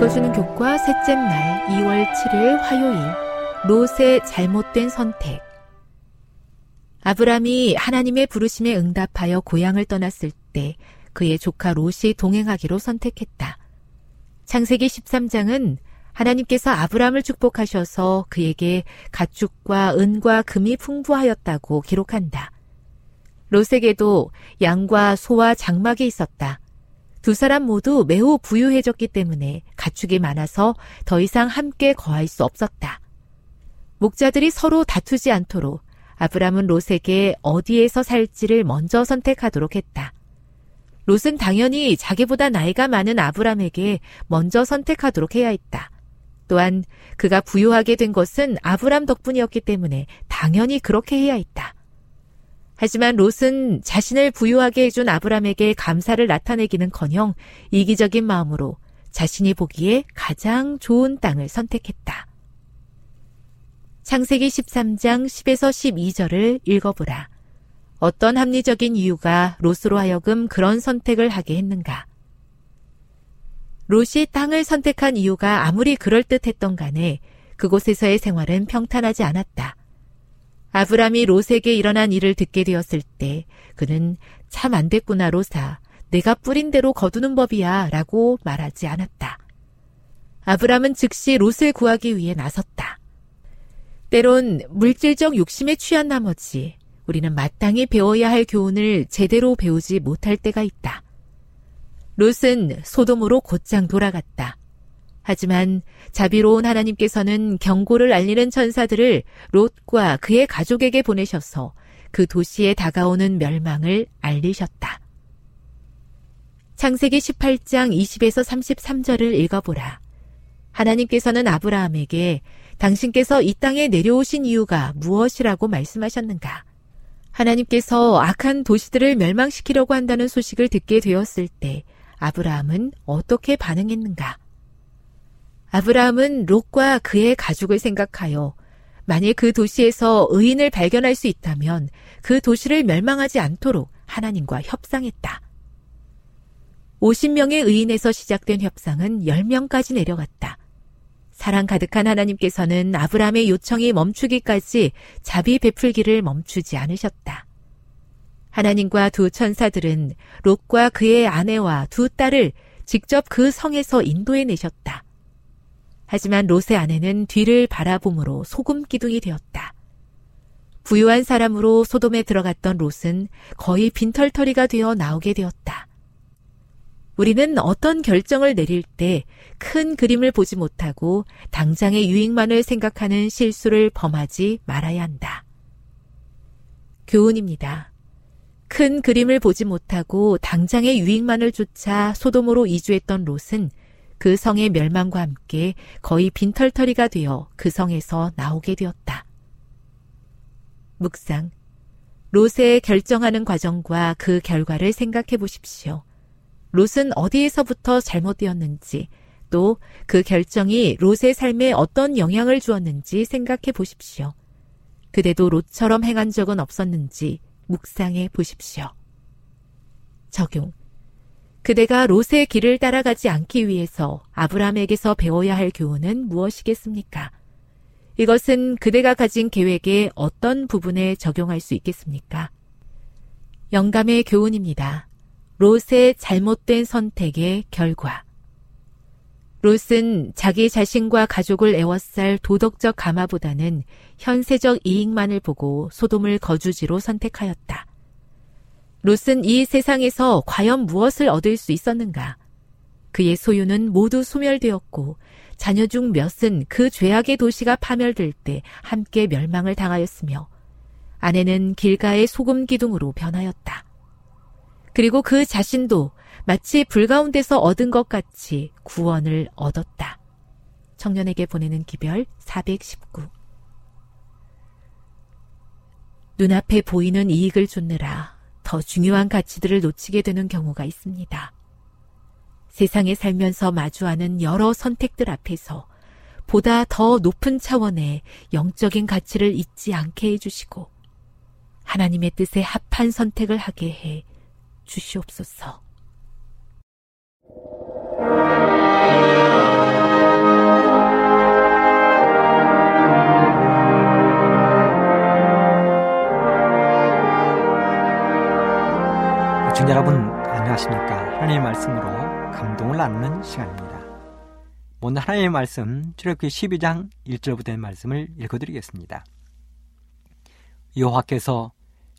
읽어주는 교과 셋째 날 2월 7일 화요일 롯의 잘못된 선택 아브람이 하나님의 부르심에 응답하여 고향을 떠났을 때 그의 조카 롯이 동행하기로 선택했다. 창세기 13장은 하나님께서 아브람을 축복하셔서 그에게 가축과 은과 금이 풍부하였다고 기록한다. 롯에게도 양과 소와 장막이 있었다. 두 사람 모두 매우 부유해졌기 때문에 가축이 많아서 더 이상 함께 거할 수 없었다. 목자들이 서로 다투지 않도록 아브람은 롯에게 어디에서 살지를 먼저 선택하도록 했다. 롯은 당연히 자기보다 나이가 많은 아브람에게 먼저 선택하도록 해야 했다. 또한 그가 부유하게 된 것은 아브람 덕분이었기 때문에 당연히 그렇게 해야 했다. 하지만 롯은 자신을 부유하게 해준 아브람에게 감사를 나타내기는 커녕 이기적인 마음으로 자신이 보기에 가장 좋은 땅을 선택했다. 창세기 13장 10에서 12절을 읽어보라. 어떤 합리적인 이유가 롯으로 하여금 그런 선택을 하게 했는가? 롯이 땅을 선택한 이유가 아무리 그럴듯했던 간에 그곳에서의 생활은 평탄하지 않았다. 아브람이 롯에게 일어난 일을 듣게 되었을 때 그는 참 안 됐구나 롯아. 내가 뿌린 대로 거두는 법이야 라고 말하지 않았다. 아브람은 즉시 롯을 구하기 위해 나섰다. 때론 물질적 욕심에 취한 나머지 우리는 마땅히 배워야 할 교훈을 제대로 배우지 못할 때가 있다. 롯은 소돔으로 곧장 돌아갔다. 하지만 자비로운 하나님께서는 경고를 알리는 천사들을 롯과 그의 가족에게 보내셔서 그 도시에 다가오는 멸망을 알리셨다. 창세기 18장 20에서 33절을 읽어보라. 하나님께서는 아브라함에게 당신께서 이 땅에 내려오신 이유가 무엇이라고 말씀하셨는가? 하나님께서 악한 도시들을 멸망시키려고 한다는 소식을 듣게 되었을 때 아브라함은 어떻게 반응했는가? 아브라함은 롯과 그의 가족을 생각하여 만일 그 도시에서 의인을 발견할 수 있다면 그 도시를 멸망하지 않도록 하나님과 협상했다. 50명의 의인에서 시작된 협상은 10명까지 내려갔다. 사랑 가득한 하나님께서는 아브라함의 요청이 멈추기까지 자비 베풀기를 멈추지 않으셨다. 하나님과 두 천사들은 롯과 그의 아내와 두 딸을 직접 그 성에서 인도해 내셨다. 하지만 롯의 아내는 뒤를 바라봄으로 소금 기둥이 되었다. 부유한 사람으로 소돔에 들어갔던 롯은 거의 빈털터리가 되어 나오게 되었다. 우리는 어떤 결정을 내릴 때 큰 그림을 보지 못하고 당장의 유익만을 생각하는 실수를 범하지 말아야 한다. 교훈입니다. 큰 그림을 보지 못하고 당장의 유익만을 쫓아 소돔으로 이주했던 롯은 그 성의 멸망과 함께 거의 빈털터리가 되어 그 성에서 나오게 되었다. 묵상. 롯의 결정하는 과정과 그 결과를 생각해 보십시오. 롯은 어디에서부터 잘못되었는지, 또 그 결정이 롯의 삶에 어떤 영향을 주었는지 생각해 보십시오. 그대도 롯처럼 행한 적은 없었는지 묵상해 보십시오. 적용. 그대가 롯의 길을 따라가지 않기 위해서 아브라함에게서 배워야 할 교훈은 무엇이겠습니까? 이것은 그대가 가진 계획의 어떤 부분에 적용할 수 있겠습니까? 영감의 교훈입니다. 롯의 잘못된 선택의 결과. 롯은 자기 자신과 가족을 애워쌀 도덕적 감화보다는 현세적 이익만을 보고 소돔을 거주지로 선택하였다. 롯은 이 세상에서 과연 무엇을 얻을 수 있었는가? 그의 소유는 모두 소멸되었고 자녀 중 몇은 그 죄악의 도시가 파멸될 때 함께 멸망을 당하였으며 아내는 길가의 소금 기둥으로 변하였다. 그리고 그 자신도 마치 불 가운데서 얻은 것 같이 구원을 얻었다. 청년에게 보내는 기별 419 눈앞에 보이는 이익을 쫓느라 더 중요한 가치들을 놓치게 되는 경우가 있습니다. 세상에 살면서 마주하는 여러 선택들 앞에서 보다 더 높은 차원의 영적인 가치를 잊지 않게 해주시고 하나님의 뜻에 합한 선택을 하게 해 주시옵소서. 말씀으로 감동을 나누는 시간입니다. 오늘 하나님의 말씀 출애굽기 12장 1절부터 말씀을 읽어드리겠습니다. 여호와께서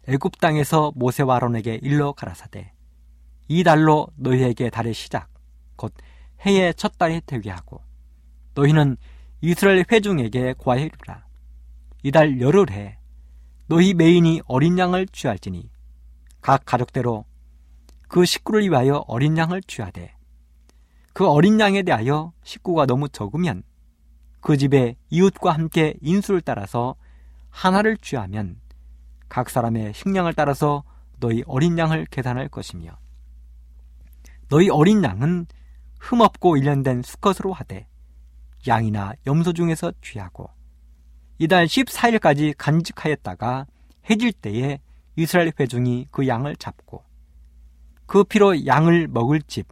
애굽 땅에서 모세와 아론에게 일러 가라사대 이 달로 너희에게 달의 시작 곧 해의 첫 달이 되게 하고 너희는 이스라엘 회중에게 과해이르라. 이달 열흘에 너희 메인이 어린 양을 취할지니 각 가족대로 그 식구를 위하여 어린 양을 취하되 그 어린 양에 대하여 식구가 너무 적으면 그 집에 이웃과 함께 인수를 따라서 하나를 취하면 각 사람의 식량을 따라서 너희 어린 양을 계산할 것이며 너희 어린 양은 흠없고 일련된 수컷으로 하되 양이나 염소 중에서 취하고 이달 14일까지 간직하였다가 해질 때에 이스라엘 회중이 그 양을 잡고 그 피로 양을 먹을 집,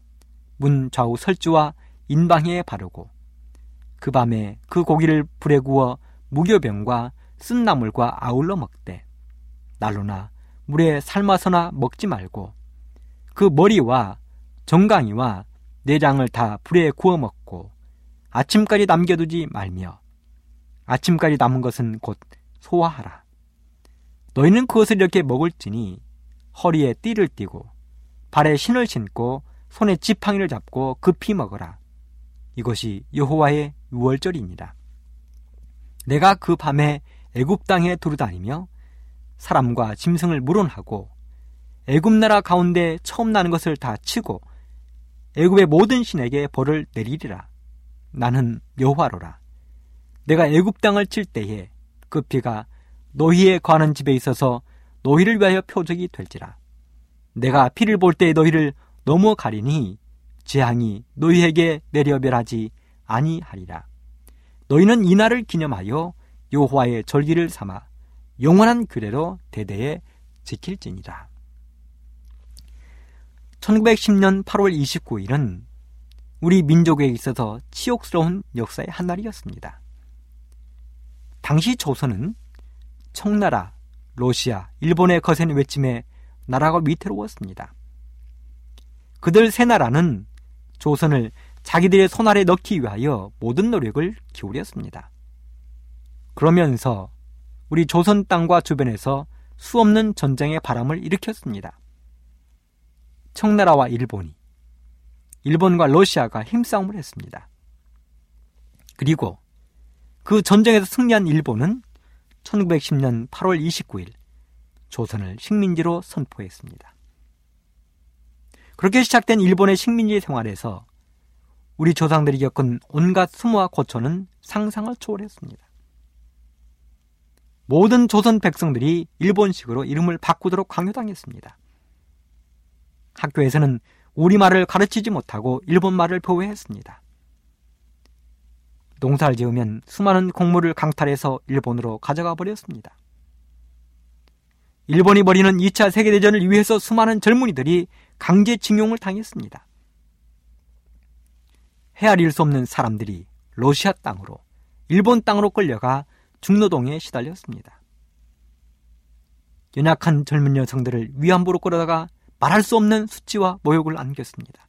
문 좌우 설주와 인방에 바르고 그 밤에 그 고기를 불에 구워 무교병과 쓴나물과 아울러 먹되 날로나 물에 삶아서나 먹지 말고 그 머리와 정강이와 내장을 다 불에 구워 먹고 아침까지 남겨두지 말며 아침까지 남은 것은 곧 소화하라. 너희는 그것을 이렇게 먹을지니 허리에 띠를 띠고 발에 신을 신고 손에 지팡이를 잡고 급히 먹어라. 이것이 여호와의 유월절입니다. 내가 그 밤에 애굽 땅에 두루다니며 사람과 짐승을 물론하고 애굽 나라 가운데 처음 나는 것을 다 치고 애굽의 모든 신에게 벌을 내리리라. 나는 여호와로라. 내가 애굽 땅을 칠 때에 그 피가 너희의 관한 집에 있어서 너희를 위하여 표적이 될지라. 내가 피를 볼 때 너희를 넘어가리니 재앙이 너희에게 내려별하지 아니하리라. 너희는 이날을 기념하여 여호와의 절기를 삼아 영원한 규례로 대대에 지킬지니라. 1910년 8월 29일은 우리 민족에 있어서 치욕스러운 역사의 한 날이었습니다. 당시 조선은 청나라, 러시아, 일본의 거센 외침에 나라가 위태로웠습니다. 그들 세 나라는 조선을 자기들의 손아래 넣기 위하여 모든 노력을 기울였습니다. 그러면서 우리 조선 땅과 주변에서 수없는 전쟁의 바람을 일으켰습니다. 청나라와 일본이 일본과 러시아가 힘싸움을 했습니다. 그리고 그 전쟁에서 승리한 일본은 1910년 8월 29일 조선을 식민지로 선포했습니다. 그렇게 시작된 일본의 식민지 생활에서 우리 조상들이 겪은 온갖 수모와 고초는 상상을 초월했습니다. 모든 조선 백성들이 일본식으로 이름을 바꾸도록 강요당했습니다. 학교에서는 우리말을 가르치지 못하고 일본말을 보호했습니다. 농사를 지으면 수많은 곡물을 강탈해서 일본으로 가져가 버렸습니다. 일본이 벌이는 2차 세계대전을 위해서 수많은 젊은이들이 강제징용을 당했습니다. 헤아릴 수 없는 사람들이 러시아 땅으로, 일본 땅으로 끌려가 중노동에 시달렸습니다. 연약한 젊은 여성들을 위안부로 끌어다가 말할 수 없는 수치와 모욕을 안겼습니다.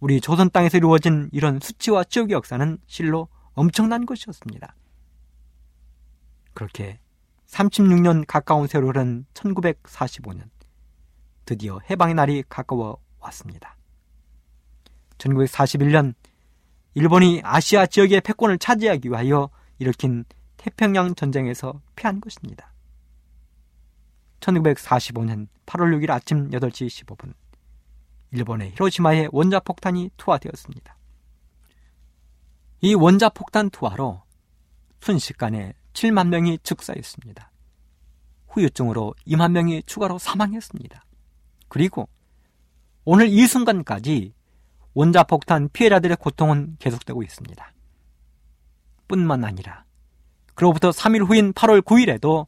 우리 조선 땅에서 이루어진 이런 수치와 지옥의 역사는 실로 엄청난 것이었습니다. 그렇게 36년 가까운 세월을 흐른 1945년 드디어 해방의 날이 가까워 왔습니다. 1941년 일본이 아시아 지역의 패권을 차지하기 위하여 일으킨 태평양 전쟁에서 패한 것입니다. 1945년 8월 6일 아침 8시 15분 일본의 히로시마에 원자폭탄이 투하되었습니다. 이 원자폭탄 투하로 순식간에 7만 명이 즉사했습니다. 후유증으로 2만 명이 추가로 사망했습니다. 그리고 오늘 이 순간까지 원자폭탄 피해자들의 고통은 계속되고 있습니다. 뿐만 아니라 그로부터 3일 후인 8월 9일에도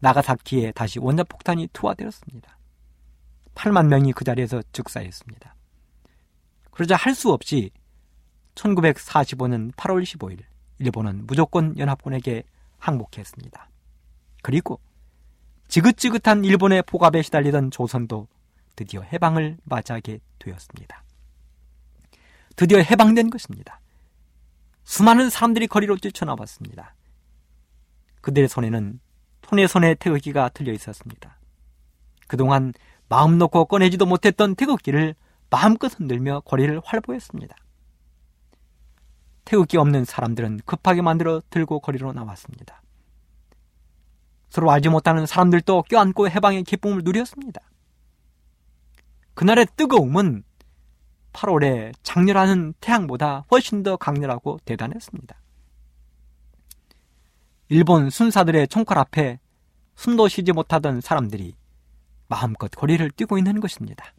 나가사키에 다시 원자폭탄이 투하되었습니다. 8만 명이 그 자리에서 즉사했습니다. 그러자 할 수 없이 1945년 8월 15일 일본은 무조건 연합군에게 항복했습니다. 그리고 지긋지긋한 일본의 포갑에 시달리던 조선도 드디어 해방을 맞이하게 되었습니다. 드디어 해방된 것입니다. 수많은 사람들이 거리로 뛰쳐나왔습니다. 그들의 손에는 손에 손에 태극기가 틀려 있었습니다. 그동안 마음 놓고 꺼내지도 못했던 태극기를 마음껏 흔들며 거리를 활보했습니다. 태극기 없는 사람들은 급하게 만들어 들고 거리로 나왔습니다. 서로 알지 못하는 사람들도 껴안고 해방의 기쁨을 누렸습니다. 그날의 뜨거움은 8월에 장렬하는 태양보다 훨씬 더 강렬하고 대단했습니다. 일본 순사들의 총칼 앞에 숨도 쉬지 못하던 사람들이 마음껏 거리를 뛰고 있는 것입니다.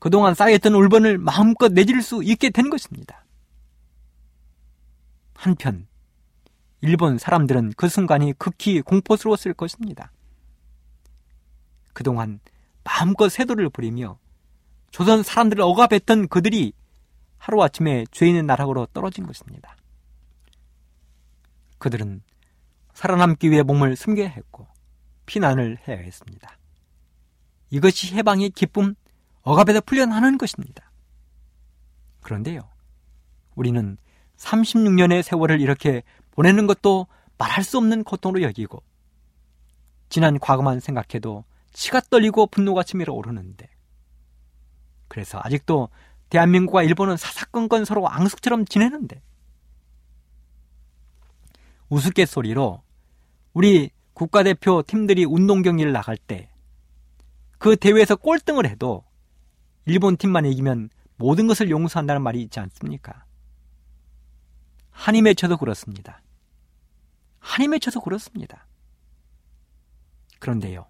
그동안 쌓여있던 울분을 마음껏 내질 수 있게 된 것입니다. 한편, 일본 사람들은 그 순간이 극히 공포스러웠을 것입니다. 그동안 마음껏 세도를 부리며 조선 사람들을 억압했던 그들이 하루아침에 죄 있는 나락으로 떨어진 것입니다. 그들은 살아남기 위해 몸을 숨겨야 했고 피난을 해야 했습니다. 이것이 해방의 기쁨, 억압에서 풀려나는 것입니다. 그런데요, 우리는 36년의 세월을 이렇게 보내는 것도 말할 수 없는 고통으로 여기고, 지난 과거만 생각해도 치가 떨리고 분노가 치밀어 오르는데, 그래서 아직도 대한민국과 일본은 사사건건 서로 앙숙처럼 지내는데, 우스갯소리로 우리 국가대표 팀들이 운동 경기를 나갈 때 그 대회에서 꼴등을 해도 일본 팀만 이기면 모든 것을 용서한다는 말이 있지 않습니까? 한이 맺혀도 그렇습니다. 한이 맺혀도 그렇습니다. 그런데요.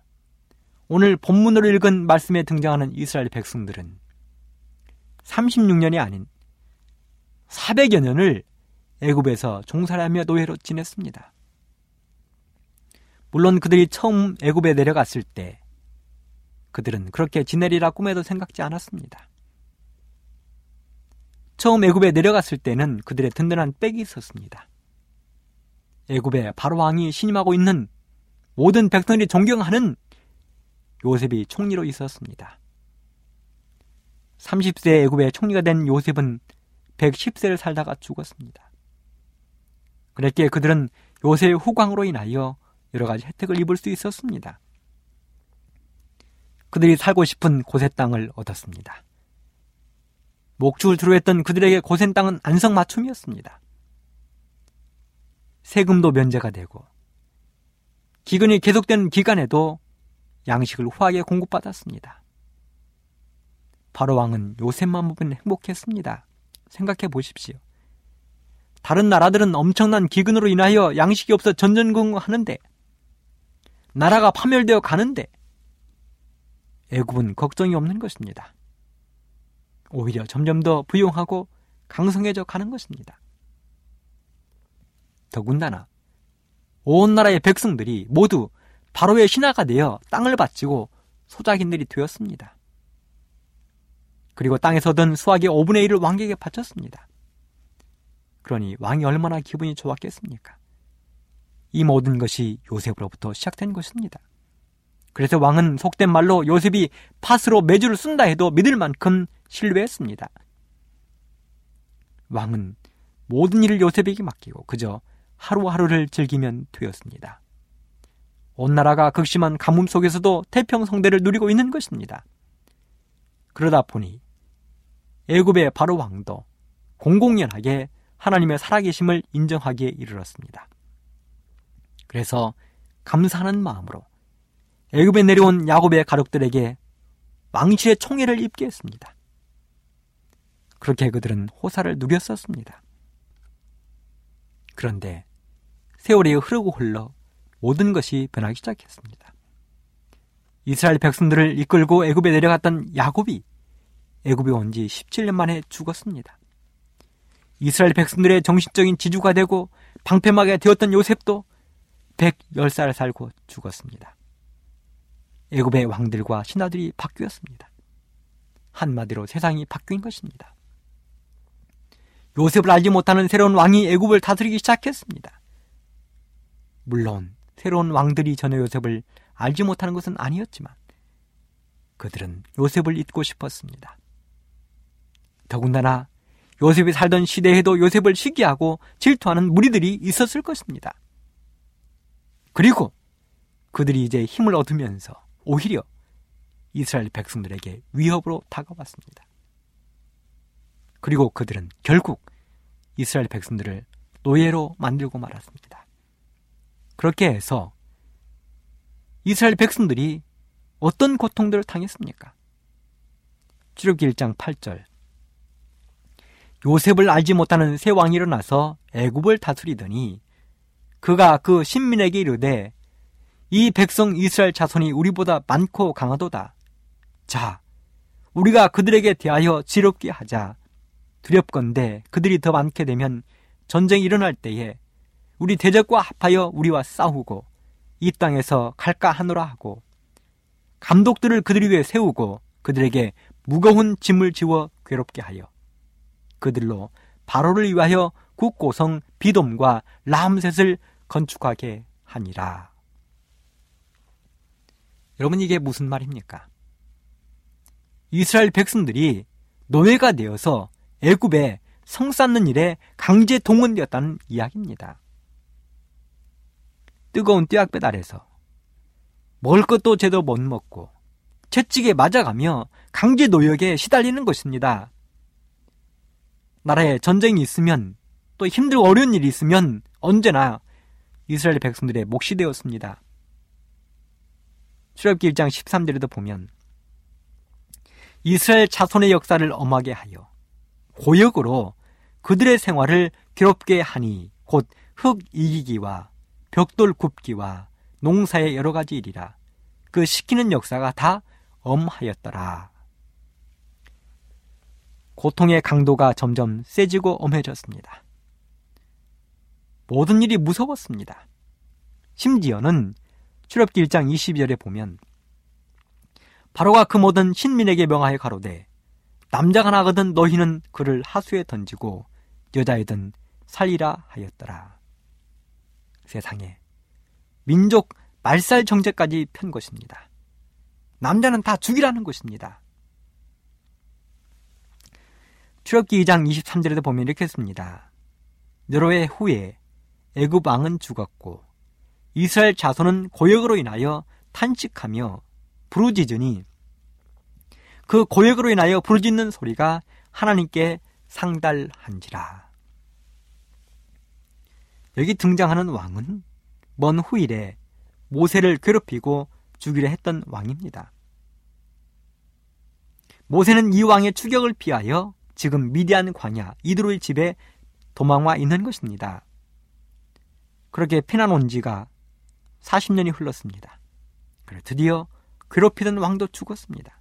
오늘 본문으로 읽은 말씀에 등장하는 이스라엘 백성들은 36년이 아닌 400여 년을 애굽에서 종살하며 노예로 지냈습니다. 물론 그들이 처음 애굽에 내려갔을 때 그들은 그렇게 지내리라 꿈에도 생각지 않았습니다. 처음 애굽에 내려갔을 때는 그들의 든든한 백이 있었습니다. 애굽에 바로 왕이 신임하고 있는 모든 백성들이 존경하는 요셉이 총리로 있었습니다. 30세 애굽의 총리가 된 요셉은 110세를 살다가 죽었습니다. 그랬기에 그들은 요새의 후광으로 인하여 여러 가지 혜택을 입을 수 있었습니다. 그들이 살고 싶은 고세 땅을 얻었습니다. 목축을 주로 했던 그들에게 고센 땅은 안성맞춤이었습니다. 세금도 면제가 되고 기근이 계속된 기간에도 양식을 후하게 공급받았습니다. 바로 왕은 요셉만 보면 행복했습니다. 생각해 보십시오. 다른 나라들은 엄청난 기근으로 인하여 양식이 없어 전전긍긍하는데 나라가 파멸되어 가는데 애굽은 걱정이 없는 것입니다. 오히려 점점 더 부용하고 강성해져 가는 것입니다. 더군다나 온 나라의 백성들이 모두 바로의 신하가 되어 땅을 바치고 소작인들이 되었습니다. 그리고 땅에서 얻은 수확의 5분의 1을 왕에게 바쳤습니다. 그러니 왕이 얼마나 기분이 좋았겠습니까? 이 모든 것이 요셉으로부터 시작된 것입니다. 그래서 왕은 속된 말로 요셉이 팥으로 매주를 쓴다 해도 믿을 만큼 신뢰했습니다. 왕은 모든 일을 요셉에게 맡기고 그저 하루하루를 즐기면 되었습니다. 온 나라가 극심한 가뭄 속에서도 태평성대를 누리고 있는 것입니다. 그러다 보니 애굽의 바로 왕도 공공연하게 하나님의 살아계심을 인정하기에 이르렀습니다. 그래서 감사하는 마음으로 애굽에 내려온 야곱의 가족들에게 왕실의 총애를 입게 했습니다. 그렇게 그들은 호사를 누렸었습니다. 그런데 세월이 흐르고 흘러 모든 것이 변하기 시작했습니다. 이스라엘 백성들을 이끌고 애굽에 내려갔던 야곱이 애굽에 온 지 17년 만에 죽었습니다. 이스라엘 백성들의 정신적인 지주가 되고 방패막에 되었던 요셉도 110살 살고 죽었습니다. 애굽의 왕들과 신하들이 바뀌었습니다. 한마디로 세상이 바뀐 것입니다. 요셉을 알지 못하는 새로운 왕이 애굽을 다스리기 시작했습니다. 물론 새로운 왕들이 전혀 요셉을 알지 못하는 것은 아니었지만 그들은 요셉을 잊고 싶었습니다. 더군다나 요셉이 살던 시대에도 요셉을 시기하고 질투하는 무리들이 있었을 것입니다. 그리고 그들이 이제 힘을 얻으면서 오히려 이스라엘 백성들에게 위협으로 다가왔습니다. 그리고 그들은 결국 이스라엘 백성들을 노예로 만들고 말았습니다. 그렇게 해서 이스라엘 백성들이 어떤 고통들을 당했습니까? 출애굽기 1장 8절 요셉을 알지 못하는 새 왕이 일어나서 애굽을 다스리더니 그가 그 신민에게 이르되 이 백성 이스라엘 자손이 우리보다 많고 강하도다. 자, 우리가 그들에게 대하여 지럽게 하자. 두렵건대 그들이 더 많게 되면 전쟁이 일어날 때에 우리 대적과 합하여 우리와 싸우고 이 땅에서 갈까 하노라 하고 감독들을 그들 위에 세우고 그들에게 무거운 짐을 지워 괴롭게 하여 그들로 바로를 위하여 국고성 비돔과 람셋을 건축하게 하니라. 여러분 이게 무슨 말입니까? 이스라엘 백성들이 노예가 되어서 애굽에 성 쌓는 일에 강제 동원되었다는 이야기입니다. 뜨거운 뙤약볕 아래서 먹을 것도 제대로 못 먹고 채찍에 맞아가며 강제 노역에 시달리는 것입니다. 나라에 전쟁이 있으면 또 힘들고 어려운 일이 있으면 언제나 이스라엘 백성들의 몫이 되었습니다. 출애굽기 1장 13절에도 보면 이스라엘 자손의 역사를 엄하게 하여 고역으로 그들의 생활을 괴롭게 하니 곧 흙 이기기와 벽돌 굽기와 농사의 여러 가지 일이라 그 시키는 역사가 다 엄하였더라. 고통의 강도가 점점 세지고 엄해졌습니다. 모든 일이 무서웠습니다. 심지어는 출애굽기 1장 22절에 보면 바로가 그 모든 신민에게 명하여 가로되 남자가 나거든 너희는 그를 하수에 던지고 여자이든 살리라 하였더라. 세상에 민족 말살 정제까지 편 것입니다. 남자는 다 죽이라는 것입니다. 출애굽기 2장 23절에도 보면 이렇게 했습니다. 여러 해 후에 애굽 왕은 죽었고 이스라엘 자손은 고역으로 인하여 탄식하며 부르짖으니 그 고역으로 인하여 부르짖는 소리가 하나님께 상달한지라. 여기 등장하는 왕은 먼 후일에 모세를 괴롭히고 죽이려 했던 왕입니다. 모세는 이 왕의 추격을 피하여 지금 미디안 광야 이드로의 집에 도망와 있는 것입니다. 그렇게 피난 온 지가 40년이 흘렀습니다. 그래 드디어 괴롭히던 왕도 죽었습니다.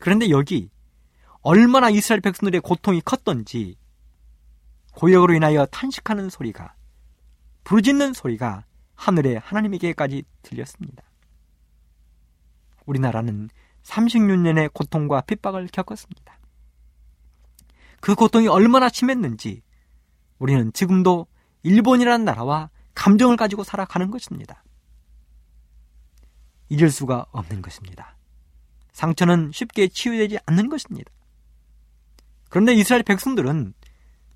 그런데 여기 얼마나 이스라엘 백성들의 고통이 컸던지 고역으로 인하여 탄식하는 소리가 부르짖는 소리가 하늘의 하나님에게까지 들렸습니다. 우리나라는 36년의 고통과 핍박을 겪었습니다. 그 고통이 얼마나 심했는지 우리는 지금도 일본이라는 나라와 감정을 가지고 살아가는 것입니다. 잊을 수가 없는 것입니다. 상처는 쉽게 치유되지 않는 것입니다. 그런데 이스라엘 백성들은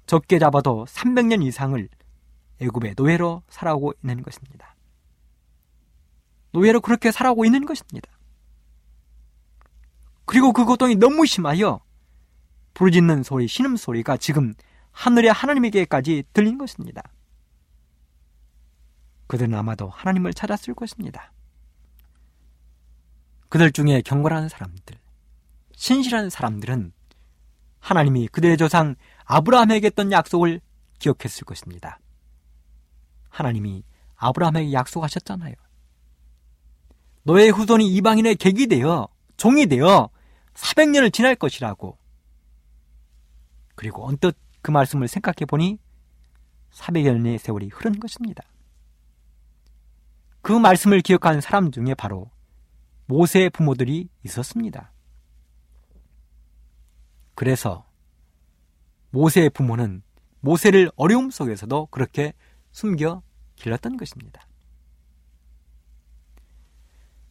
적게 잡아도 300년 이상을 애굽의 노예로 살아오고 있는 것입니다. 노예로 그렇게 살아오고 있는 것입니다. 그리고 그 고통이 너무 심하여 부르짖는 소리, 신음 소리가 지금 하늘의 하나님에게까지 들린 것입니다. 그들은 아마도 하나님을 찾았을 것입니다. 그들 중에 경건한 사람들, 신실한 사람들은 하나님이 그들의 조상 아브라함에게 했던 약속을 기억했을 것입니다. 하나님이 아브라함에게 약속하셨잖아요. 너의 후손이 이방인의 객이 되어 종이 되어 400년을 지날 것이라고. 그리고 언뜻 그 말씀을 생각해 보니 400년의 세월이 흐른 것입니다. 그 말씀을 기억한 사람 중에 바로 모세의 부모들이 있었습니다. 그래서 모세의 부모는 모세를 어려움 속에서도 그렇게 숨겨 길렀던 것입니다.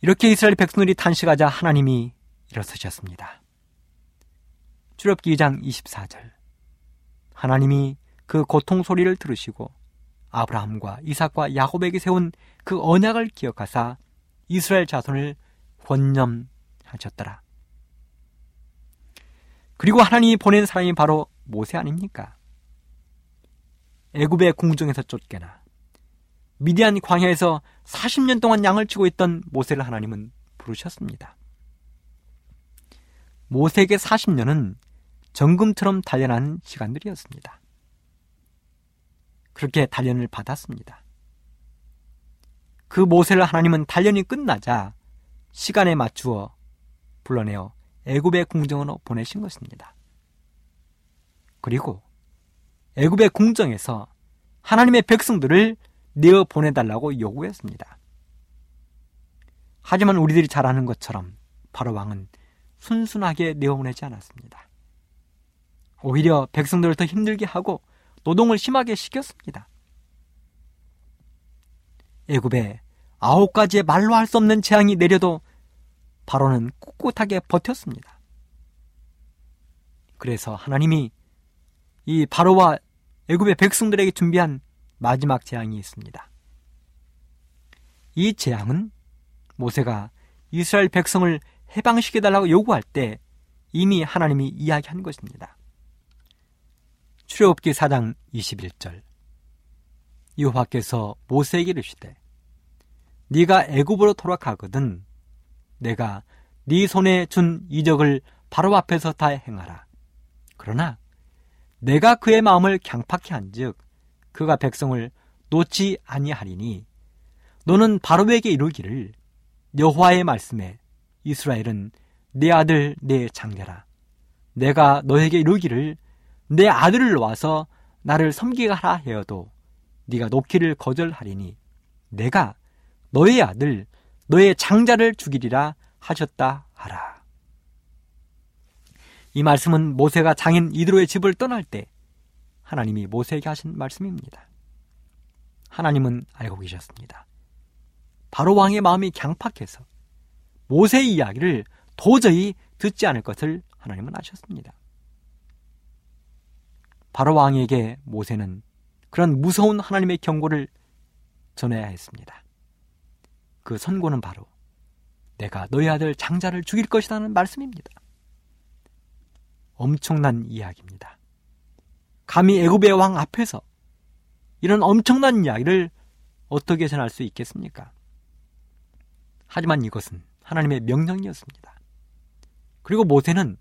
이렇게 이스라엘 백성들이 탄식하자 하나님이 일어서셨습니다. 출애굽기 2장 24절 하나님이 그 고통 소리를 들으시고 아브라함과 이삭과 야곱에게 세운 그 언약을 기억하사 이스라엘 자손을 권념하셨더라. 그리고 하나님이 보낸 사람이 바로 모세 아닙니까? 애굽의 궁중에서 쫓겨나 미디안 광야에서 40년 동안 양을 치고 있던 모세를 하나님은 부르셨습니다. 모세에게 40년은 정금처럼 단련한 시간들이었습니다. 그렇게 단련을 받았습니다. 그 모세를 하나님은 단련이 끝나자 시간에 맞추어 불러내어 애굽의 궁정으로 보내신 것입니다. 그리고 애굽의 궁정에서 하나님의 백성들을 내어 보내달라고 요구했습니다. 하지만 우리들이 잘 아는 것처럼 바로 왕은 순순하게 내어 보내지 않았습니다. 오히려 백성들을 더 힘들게 하고 노동을 심하게 시켰습니다. 애굽에 아홉 가지의 말로 할 수 없는 재앙이 내려도 바로는 꿋꿋하게 버텼습니다. 그래서 하나님이 이 바로와 애굽의 백성들에게 준비한 마지막 재앙이 있습니다. 이 재앙은 모세가 이스라엘 백성을 해방시켜 달라고 요구할 때 이미 하나님이 이야기한 것입니다. 출애굽기 4장 21절 여호와께서 모세에게 이르시되 네가 애굽으로 돌아가거든 내가 네 손에 준 이적을 바로 앞에서 다 행하라. 그러나 내가 그의 마음을 강팍해 한즉 그가 백성을 놓지 아니하리니 너는 바로에게 이르기를 여호와의 말씀에 이스라엘은 내 아들 내 장자라 내가 너에게 이르기를 내 아들을 놓아서 나를 섬기게 하라 하여도 네가 놓기를 거절하리니 내가 너의 아들 너의 장자를 죽이리라 하셨다 하라. 이 말씀은 모세가 장인 이드로의 집을 떠날 때 하나님이 모세에게 하신 말씀입니다. 하나님은 알고 계셨습니다. 바로 왕의 마음이 강팍해서 모세의 이야기를 도저히 듣지 않을 것을 하나님은 아셨습니다. 바로 왕에게 모세는 그런 무서운 하나님의 경고를 전해야 했습니다. 그 선고는 바로 내가 너희 아들 장자를 죽일 것이라는 말씀입니다. 엄청난 이야기입니다. 감히 애굽의 왕 앞에서 이런 엄청난 이야기를 어떻게 전할 수 있겠습니까? 하지만 이것은 하나님의 명령이었습니다. 그리고 모세는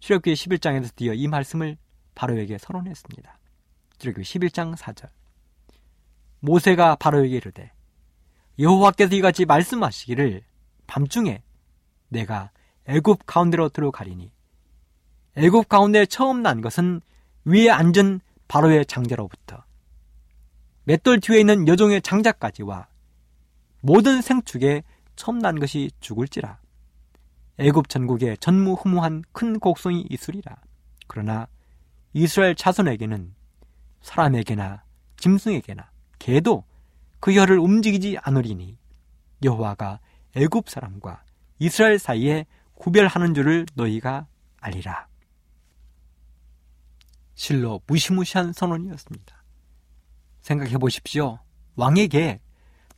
출애굽기 11장에서 드디어 이 말씀을 바로에게 선언했습니다. 출애굽기 11장 4절. 모세가 바로에게 이르되 여호와께서 이같이 말씀하시기를 밤중에 내가 애굽 가운데로 들어가리니 애굽 가운데 처음 난 것은 위에 앉은 바로의 장자로부터 맷돌 뒤에 있는 여종의 장자까지와 모든 생축에 처음 난 것이 죽을지라. 애굽 전국에 전무후무한 큰 곡성이 있으리라. 그러나 이스라엘 자손에게는 사람에게나 짐승에게나 개도 그 혀를 움직이지 않으리니 여호와가 애굽 사람과 이스라엘 사이에 구별하는 줄을 너희가 알리라. 실로 무시무시한 선언이었습니다. 생각해 보십시오. 왕에게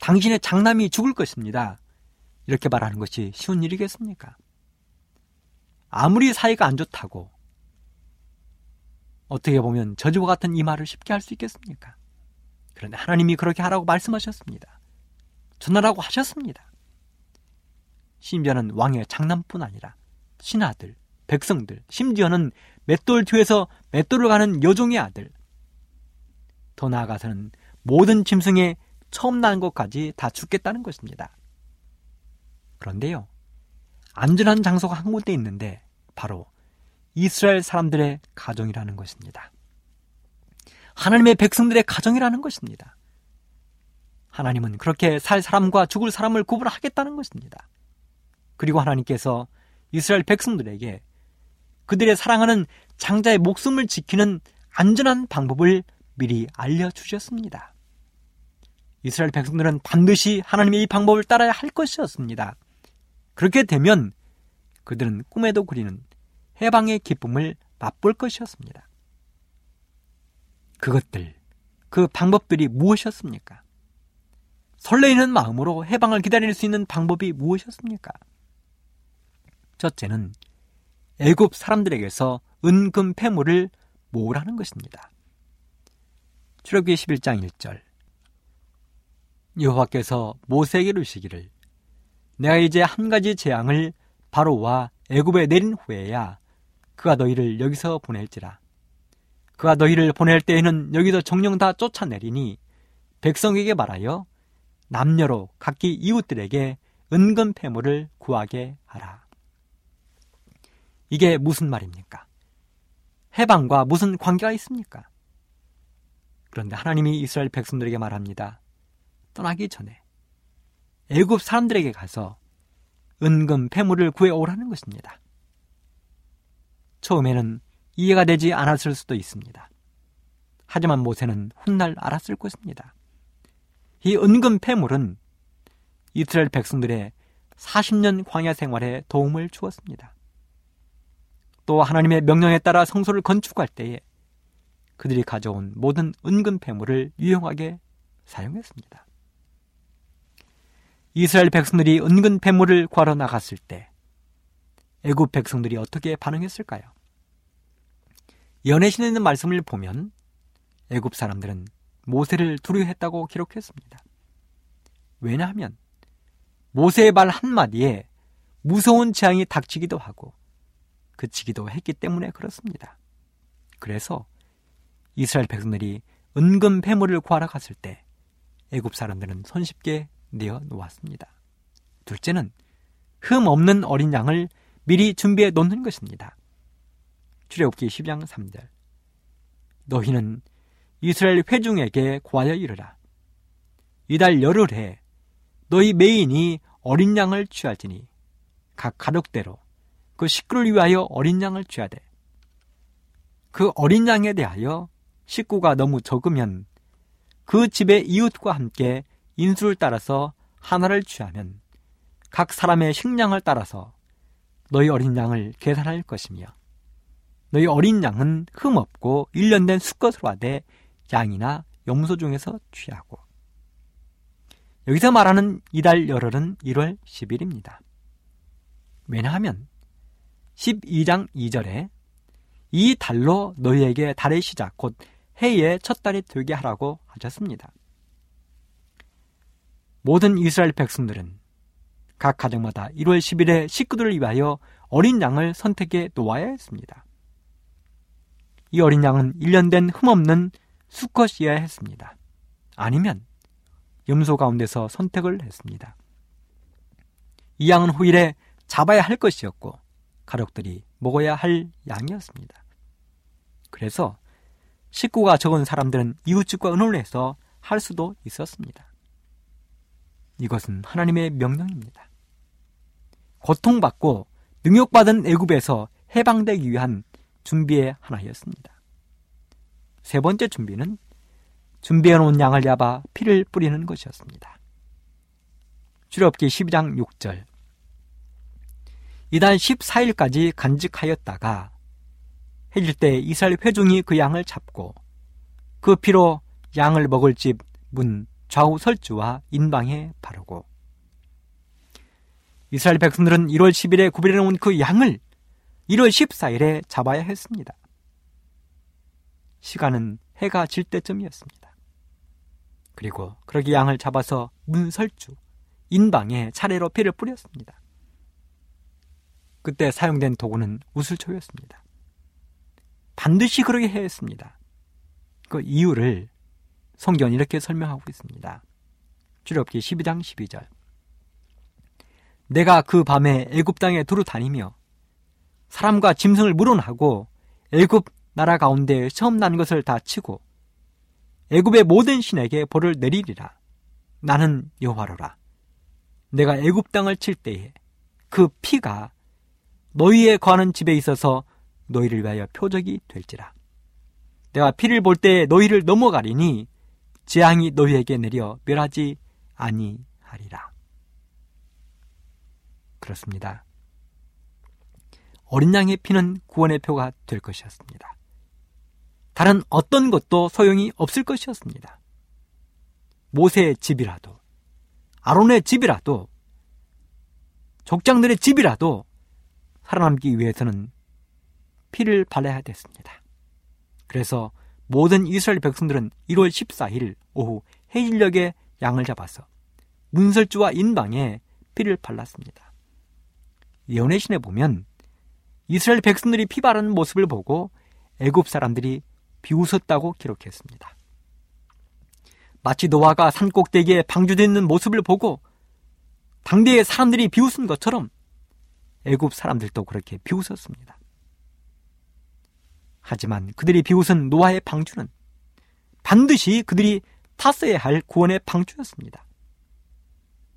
당신의 장남이 죽을 것입니다. 이렇게 말하는 것이 쉬운 일이겠습니까? 아무리 사이가 안 좋다고 어떻게 보면 저주와 같은 이 말을 쉽게 할 수 있겠습니까? 그런데 하나님이 그렇게 하라고 말씀하셨습니다. 전하라고 하셨습니다. 심지어는 왕의 장남뿐 아니라 신하들, 백성들, 심지어는 맷돌 뒤에서 맷돌을 가는 여종의 아들, 더 나아가서는 모든 짐승의 처음 난 것까지 다 죽겠다는 것입니다. 그런데요, 안전한 장소가 한 군데 있는데 바로 이스라엘 사람들의 가정이라는 것입니다. 하나님의 백성들의 가정이라는 것입니다. 하나님은 그렇게 살 사람과 죽을 사람을 구분하겠다는 것입니다. 그리고 하나님께서 이스라엘 백성들에게 그들의 사랑하는 장자의 목숨을 지키는 안전한 방법을 미리 알려주셨습니다. 이스라엘 백성들은 반드시 하나님의 이 방법을 따라야 할 것이었습니다. 그렇게 되면 그들은 꿈에도 그리는 해방의 기쁨을 맛볼 것이었습니다. 그것들, 그 방법들이 무엇이었습니까? 설레이는 마음으로 해방을 기다릴 수 있는 방법이 무엇이었습니까? 첫째는 애굽 사람들에게서 은금 폐물을 모으라는 것입니다. 출애굽기 11장 1절 여호와께서 모세에게 이르시기를 내가 이제 한 가지 재앙을 바로와 애굽에 내린 후에야 그가 너희를 여기서 보낼지라 그가 너희를 보낼 때에는 여기서 정령 다 쫓아내리니 백성에게 말하여 남녀로 각기 이웃들에게 은근 폐물을 구하게 하라. 이게 무슨 말입니까? 해방과 무슨 관계가 있습니까? 그런데 하나님이 이스라엘 백성들에게 말합니다. 떠나기 전에 애굽 사람들에게 가서 은근 폐물을 구해 오라는 것입니다. 처음에는 이해가 되지 않았을 수도 있습니다. 하지만 모세는 훗날 알았을 것입니다. 이 은근 폐물은 이스라엘 백성들의 40년 광야 생활에 도움을 주었습니다. 또 하나님의 명령에 따라 성소를 건축할 때에 그들이 가져온 모든 은근 폐물을 유용하게 사용했습니다. 이스라엘 백성들이 은근 폐물을 구하러 나갔을 때 애굽 백성들이 어떻게 반응했을까요? 연애신에 있는 말씀을 보면 애굽 사람들은 모세를 두려워했다고 기록했습니다. 왜냐하면 모세의 말 한마디에 무서운 재앙이 닥치기도 하고 그치기도 했기 때문에 그렇습니다. 그래서 이스라엘 백성들이 은근 폐물을 구하러 갔을 때 애굽 사람들은 손쉽게 내어 놓았습니다. 둘째는 흠 없는 어린 양을 미리 준비해 놓는 것입니다. 출애굽기 10장 3절. 너희는 이스라엘 회중에게 구하여 이르라. 이달 열흘에 너희 메인이 어린 양을 취할지니 각 가족대로 그 식구를 위하여 어린 양을 취하되 그 어린 양에 대하여 식구가 너무 적으면 그 집의 이웃과 함께 인수를 따라서 하나를 취하면 각 사람의 식량을 따라서 너희 어린 양을 계산할 것이며 너희 어린 양은 흠 없고 일련된 수컷으로 하되 양이나 염소 중에서 취하고 여기서 말하는 이달 열흘은 1월 10일입니다. 왜냐하면 12장 2절에 이 달로 너희에게 달의 시작 곧 해의 첫 달이 되게 하라고 하셨습니다. 모든 이스라엘 백성들은 각 가정마다 1월 10일에 식구들을 위하여 어린 양을 선택해 놓아야 했습니다. 이 어린 양은 1년 된 흠없는 수컷이어야 했습니다. 아니면 염소 가운데서 선택을 했습니다. 이 양은 후일에 잡아야 할 것이었고 가족들이 먹어야 할 양이었습니다. 그래서 식구가 적은 사람들은 이웃집과 의논을 해서 할 수도 있었습니다. 이것은 하나님의 명령입니다. 고통받고 능욕받은 애굽에서 해방되기 위한 준비의 하나였습니다. 세 번째 준비는 준비해 놓은 양을 잡아 피를 뿌리는 것이었습니다. 출애굽기 12장 6절 이달 14일까지 간직하였다가 해질 때 이스라엘 회중이 그 양을 잡고 그 피로 양을 먹을 집 문 좌우 설주와 인방에 바르고 이스라엘 백성들은 1월 10일에 구별해 놓은 그 양을 1월 14일에 잡아야 했습니다. 시간은 해가 질 때쯤이었습니다. 그리고 그러기 양을 잡아서 문설주, 인방에 차례로 피를 뿌렸습니다. 그때 사용된 도구는 우슬초였습니다. 반드시 그러게 해야 했습니다. 그 이유를 성경은 이렇게 설명하고 있습니다. 출애굽기 12장 12절. 내가 그 밤에 애굽 땅에 두루 다니며 사람과 짐승을 물어나고 애굽 나라 가운데 처음 난 것을 다 치고 애굽의 모든 신에게 벌을 내리리라. 나는 여호와로라. 내가 애굽 땅을 칠 때에 그 피가 너희의 거하는 집에 있어서 너희를 위하여 표적이 될지라. 내가 피를 볼때 너희를 넘어가리니 재앙이 너희에게 내려 멸하지 아니하리라. 그렇습니다. 어린 양의 피는 구원의 표가 될 것이었습니다. 다른 어떤 것도 소용이 없을 것이었습니다. 모세의 집이라도, 아론의 집이라도, 족장들의 집이라도 살아남기 위해서는 피를 발라야 됐습니다. 그래서 모든 이스라엘 백성들은 1월 14일 오후 해질녘에 양을 잡아서 문설주와 인방에 피를 발랐습니다. 예언의 신에 보면 이스라엘 백성들이 피 바르는 모습을 보고 애굽 사람들이 비웃었다고 기록했습니다. 마치 노아가 산 꼭대기에 방주되어 있는 모습을 보고 당대의 사람들이 비웃은 것처럼 애굽 사람들도 그렇게 비웃었습니다. 하지만 그들이 비웃은 노아의 방주는 반드시 그들이 탔어야 할 구원의 방주였습니다.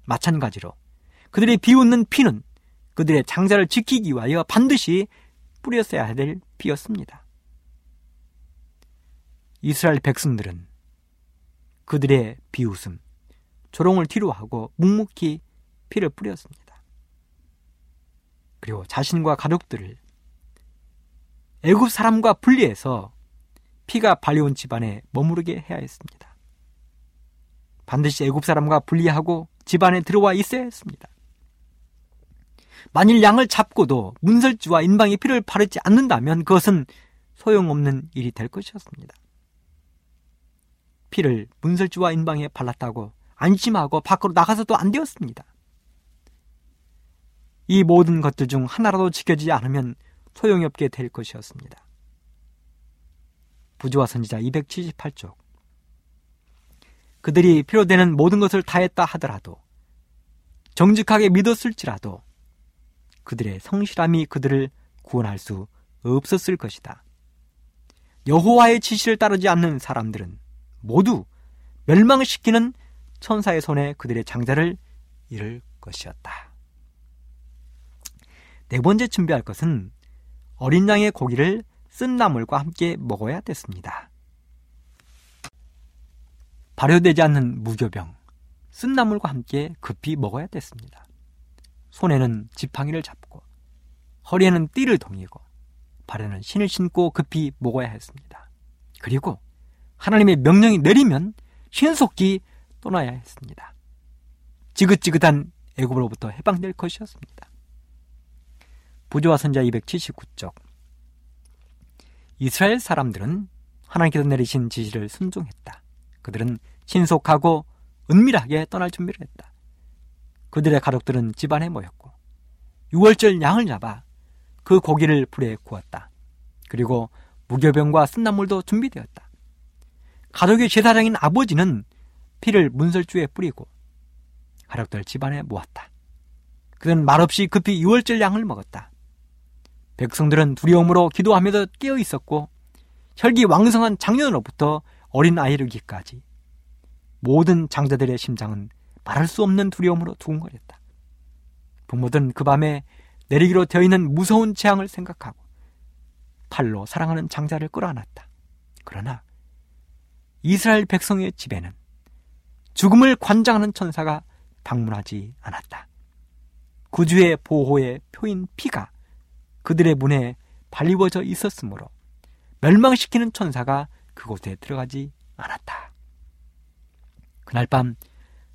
마찬가지로 그들이 비웃는 피는 그들의 장자를 지키기 위하여 반드시 뿌렸어야 될 피였습니다. 이스라엘 백성들은 그들의 비웃음, 조롱을 뒤로하고 묵묵히 피를 뿌렸습니다. 그리고 자신과 가족들을 애굽 사람과 분리해서 피가 발려온 집안에 머무르게 해야 했습니다. 반드시 애굽 사람과 분리하고 집안에 들어와 있어야 했습니다. 만일 양을 잡고도 문설주와 인방의 피를 바르지 않는다면 그것은 소용없는 일이 될 것이었습니다. 피를 문설주와 인방에 발랐다고 안심하고 밖으로 나가서도 안 되었습니다. 이 모든 것들 중 하나라도 지켜지지 않으면 소용이 없게 될 것이었습니다. 부조와 선지자 278쪽. 그들이 필요되는 모든 것을 다했다 하더라도 정직하게 믿었을지라도 그들의 성실함이 그들을 구원할 수 없었을 것이다. 여호와의 지시를 따르지 않는 사람들은 모두 멸망시키는 천사의 손에 그들의 장자를 잃을 것이었다. 네 번째 준비할 것은 어린 양의 고기를 쓴 나물과 함께 먹어야 됐습니다. 발효되지 않는 무교병, 쓴 나물과 함께 급히 먹어야 됐습니다. 손에는 지팡이를 잡고 허리에는 띠를 동이고 발에는 신을 신고 급히 먹어야 했습니다. 그리고 하나님의 명령이 내리면 신속히 떠나야 했습니다. 지긋지긋한 애굽으로부터 해방될 것이었습니다. 부조와 선자 279쪽 이스라엘 사람들은 하나님께서 내리신 지시를 순종했다. 그들은 신속하고 은밀하게 떠날 준비를 했다. 그들의 가족들은 집안에 모였고 6월절 양을 잡아 그 고기를 불에 구웠다. 그리고 무교병과 쓴나물도 준비되었다. 가족의 제사장인 아버지는 피를 문설주에 뿌리고 가족들 집안에 모았다. 그들은 말없이 급히 6월절 양을 먹었다. 백성들은 두려움으로 기도하면서 깨어 있었고 혈기 왕성한 장년으로부터 어린 아이르기까지 모든 장자들의 심장은 말할 수 없는 두려움으로 두근거렸다. 부모들은 그 밤에 내리기로 되어 있는 무서운 재앙을 생각하고 팔로 사랑하는 장자를 끌어안았다. 그러나 이스라엘 백성의 집에는 죽음을 관장하는 천사가 방문하지 않았다. 구주의 보호의 표인 피가 그들의 문에 발리워져 있었으므로 멸망시키는 천사가 그곳에 들어가지 않았다. 그날 밤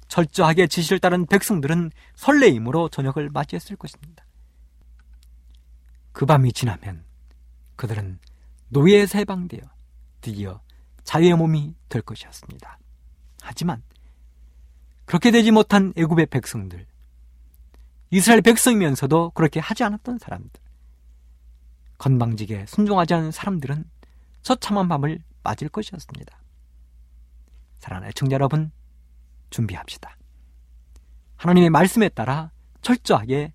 철저하게 지시를 따른 백성들은 설레임으로 저녁을 맞이했을 것입니다. 그 밤이 지나면 그들은 노예에서 해방되어 드디어 자유의 몸이 될 것이었습니다. 하지만 그렇게 되지 못한 애굽의 백성들, 이스라엘 백성이면서도 그렇게 하지 않았던 사람들, 건방지게 순종하지 않은 사람들은 처참한 밤을 맞을 것이었습니다. 사랑하는 애청자 여러분, 준비합시다. 하나님의 말씀에 따라 철저하게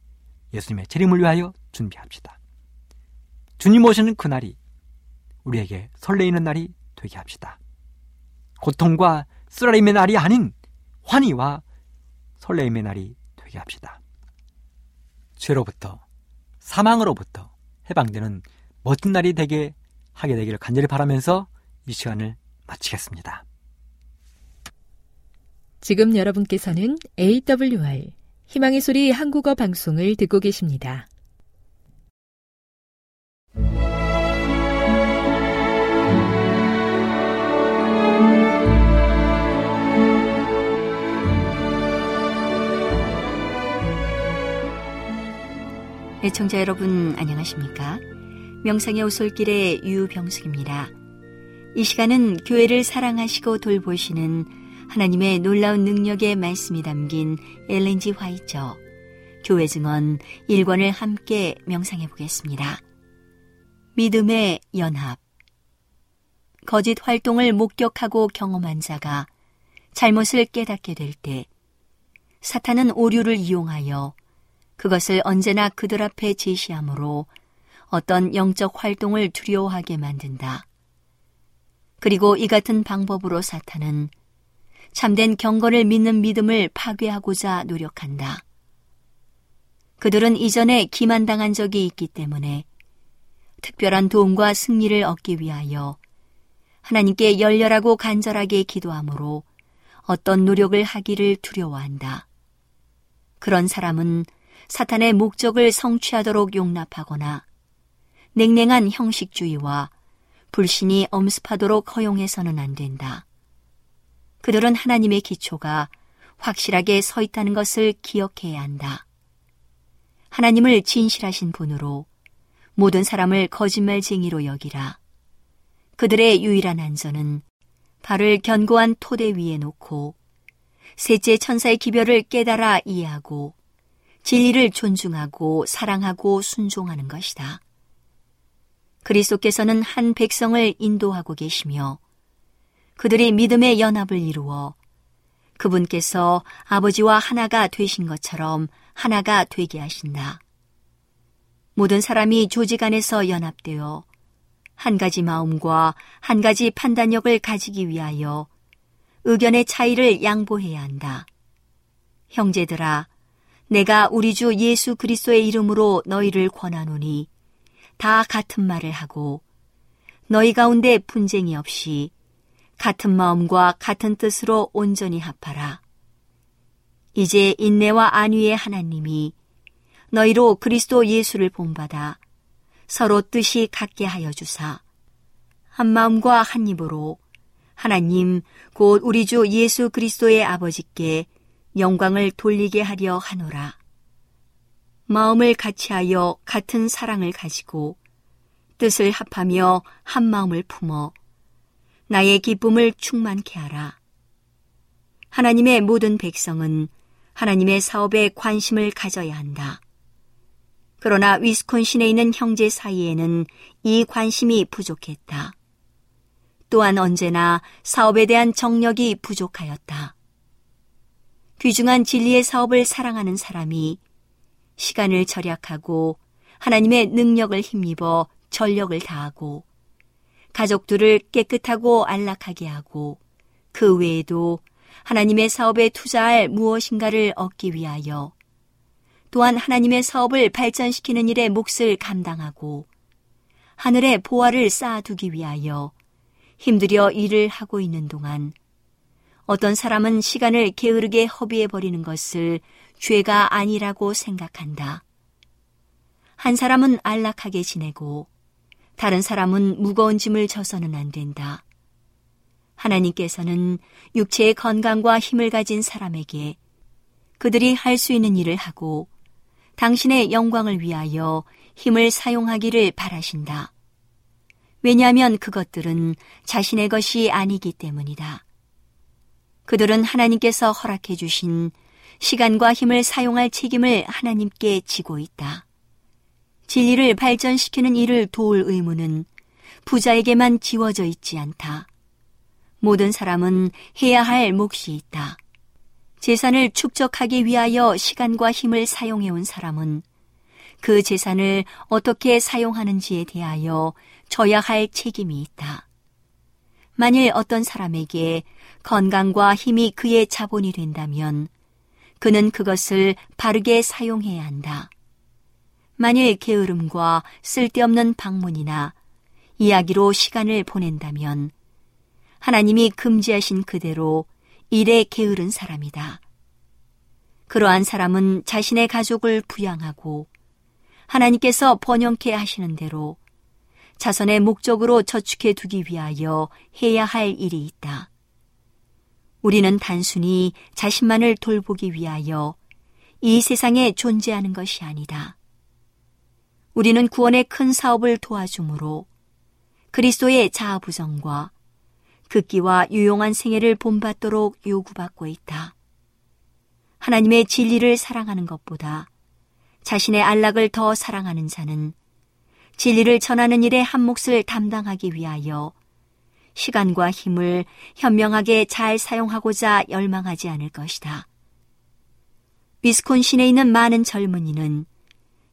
예수님의 재림을 위하여 준비합시다. 주님 오시는 그날이 우리에게 설레이는 날이 되게 합시다. 고통과 쓰라림의 날이 아닌 환희와 설레임의 날이 되게 합시다. 죄로부터 사망으로부터 해방되는 멋진 날이 되게 하게 되기를 간절히 바라면서 이 시간을 마치겠습니다. 지금 여러분께서는 AWR 희망의 소리 한국어 방송을 듣고 계십니다. 애청자 여러분 안녕하십니까? 명상의 오솔길의 유병숙입니다. 이 시간은 교회를 사랑하시고 돌보시는 하나님의 놀라운 능력의 말씀이 담긴 엘렌지 화이처 교회 증언 1권을 함께 명상해 보겠습니다. 믿음의 연합 거짓 활동을 목격하고 경험한 자가 잘못을 깨닫게 될 때 사탄은 오류를 이용하여 그것을 언제나 그들 앞에 제시함으로 어떤 영적 활동을 두려워하게 만든다. 그리고 이 같은 방법으로 사탄은 참된 경건을 믿는 믿음을 파괴하고자 노력한다. 그들은 이전에 기만당한 적이 있기 때문에 특별한 도움과 승리를 얻기 위하여 하나님께 열렬하고 간절하게 기도함으로 어떤 노력을 하기를 두려워한다. 그런 사람은 사탄의 목적을 성취하도록 용납하거나 냉랭한 형식주의와 불신이 엄습하도록 허용해서는 안 된다. 그들은 하나님의 기초가 확실하게 서 있다는 것을 기억해야 한다. 하나님을 진실하신 분으로 모든 사람을 거짓말쟁이로 여기라. 그들의 유일한 안전은 발을 견고한 토대 위에 놓고 셋째 천사의 기별을 깨달아 이해하고 진리를 존중하고 사랑하고 순종하는 것이다. 그리스도께서는 한 백성을 인도하고 계시며 그들이 믿음의 연합을 이루어 그분께서 아버지와 하나가 되신 것처럼 하나가 되게 하신다. 모든 사람이 조직 안에서 연합되어 한 가지 마음과 한 가지 판단력을 가지기 위하여 의견의 차이를 양보해야 한다. 형제들아, 내가 우리 주 예수 그리스도의 이름으로 너희를 권하노니 다 같은 말을 하고 너희 가운데 분쟁이 없이 같은 마음과 같은 뜻으로 온전히 합하라. 이제 인내와 안위의 하나님이 너희로 그리스도 예수를 본받아 서로 뜻이 같게 하여 주사 한 마음과 한 입으로 하나님 곧 우리 주 예수 그리스도의 아버지께 영광을 돌리게 하려 하노라. 마음을 같이하여 같은 사랑을 가지고 뜻을 합하며 한 마음을 품어 나의 기쁨을 충만케 하라. 하나님의 모든 백성은 하나님의 사업에 관심을 가져야 한다. 그러나 위스콘신에 있는 형제 사이에는 이 관심이 부족했다. 또한 언제나 사업에 대한 정력이 부족하였다. 귀중한 진리의 사업을 사랑하는 사람이 시간을 절약하고 하나님의 능력을 힘입어 전력을 다하고 가족들을 깨끗하고 안락하게 하고 그 외에도 하나님의 사업에 투자할 무엇인가를 얻기 위하여 또한 하나님의 사업을 발전시키는 일에 몫을 감당하고 하늘의 보화를 쌓아두기 위하여 힘들여 일을 하고 있는 동안 어떤 사람은 시간을 게으르게 허비해 버리는 것을 죄가 아니라고 생각한다. 한 사람은 안락하게 지내고 다른 사람은 무거운 짐을 져서는 안 된다. 하나님께서는 육체의 건강과 힘을 가진 사람에게 그들이 할 수 있는 일을 하고 당신의 영광을 위하여 힘을 사용하기를 바라신다. 왜냐하면 그것들은 자신의 것이 아니기 때문이다. 그들은 하나님께서 허락해 주신 시간과 힘을 사용할 책임을 하나님께 지고 있다. 진리를 발전시키는 일을 도울 의무는 부자에게만 지워져 있지 않다. 모든 사람은 해야 할 몫이 있다. 재산을 축적하기 위하여 시간과 힘을 사용해온 사람은 그 재산을 어떻게 사용하는지에 대하여 져야 할 책임이 있다. 만일 어떤 사람에게 건강과 힘이 그의 자본이 된다면 그는 그것을 바르게 사용해야 한다. 만일 게으름과 쓸데없는 방문이나 이야기로 시간을 보낸다면 하나님이 금지하신 그대로 일에 게으른 사람이다. 그러한 사람은 자신의 가족을 부양하고 하나님께서 번영케 하시는 대로 자선의 목적으로 저축해 두기 위하여 해야 할 일이 있다. 우리는 단순히 자신만을 돌보기 위하여 이 세상에 존재하는 것이 아니다. 우리는 구원의 큰 사업을 도와주므로 그리스도의 자아 부정과 극기와 유용한 생애를 본받도록 요구받고 있다. 하나님의 진리를 사랑하는 것보다 자신의 안락을 더 사랑하는 자는 진리를 전하는 일에 한 몫을 담당하기 위하여 시간과 힘을 현명하게 잘 사용하고자 열망하지 않을 것이다. 위스콘신에 있는 많은 젊은이는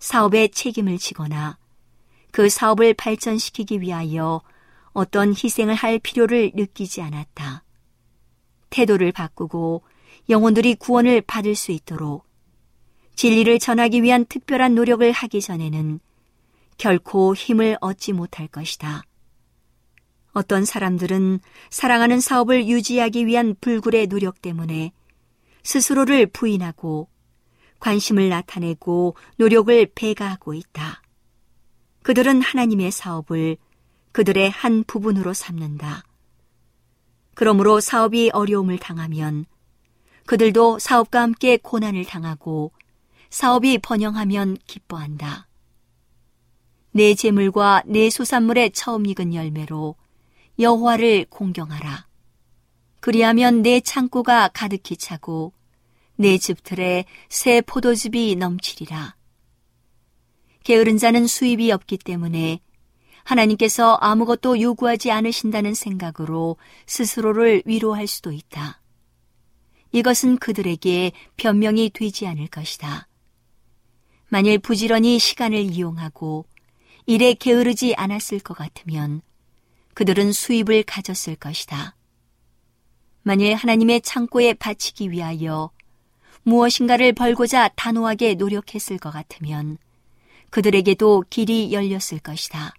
사업에 책임을 지거나 그 사업을 발전시키기 위하여 어떤 희생을 할 필요를 느끼지 않았다. 태도를 바꾸고 영혼들이 구원을 받을 수 있도록 진리를 전하기 위한 특별한 노력을 하기 전에는 결코 힘을 얻지 못할 것이다. 어떤 사람들은 사랑하는 사업을 유지하기 위한 불굴의 노력 때문에 스스로를 부인하고 관심을 나타내고 노력을 배가하고 있다. 그들은 하나님의 사업을 그들의 한 부분으로 삼는다. 그러므로 사업이 어려움을 당하면 그들도 사업과 함께 고난을 당하고 사업이 번영하면 기뻐한다. 내 재물과 내 소산물의 처음 익은 열매로 여호와를 공경하라. 그리하면 내 창고가 가득히 차고 내 집틀에 새 포도즙이 넘치리라. 게으른 자는 수입이 없기 때문에 하나님께서 아무것도 요구하지 않으신다는 생각으로 스스로를 위로할 수도 있다. 이것은 그들에게 변명이 되지 않을 것이다. 만일 부지런히 시간을 이용하고 일에 게으르지 않았을 것 같으면 그들은 수입을 가졌을 것이다. 만일 하나님의 창고에 바치기 위하여 무엇인가를 벌고자 단호하게 노력했을 것 같으면 그들에게도 길이 열렸을 것이다.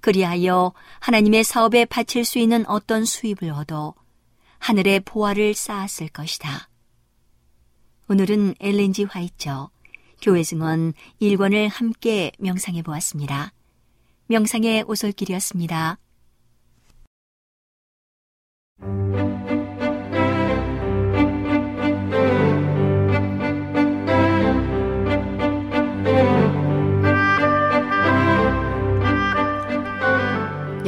그리하여 하나님의 사업에 바칠 수 있는 어떤 수입을 얻어 하늘의 보화를 쌓았을 것이다. 오늘은 엘렌지 화이처 교회 증언 1권을 함께 명상해 보았습니다. 명상의 오솔길이었습니다.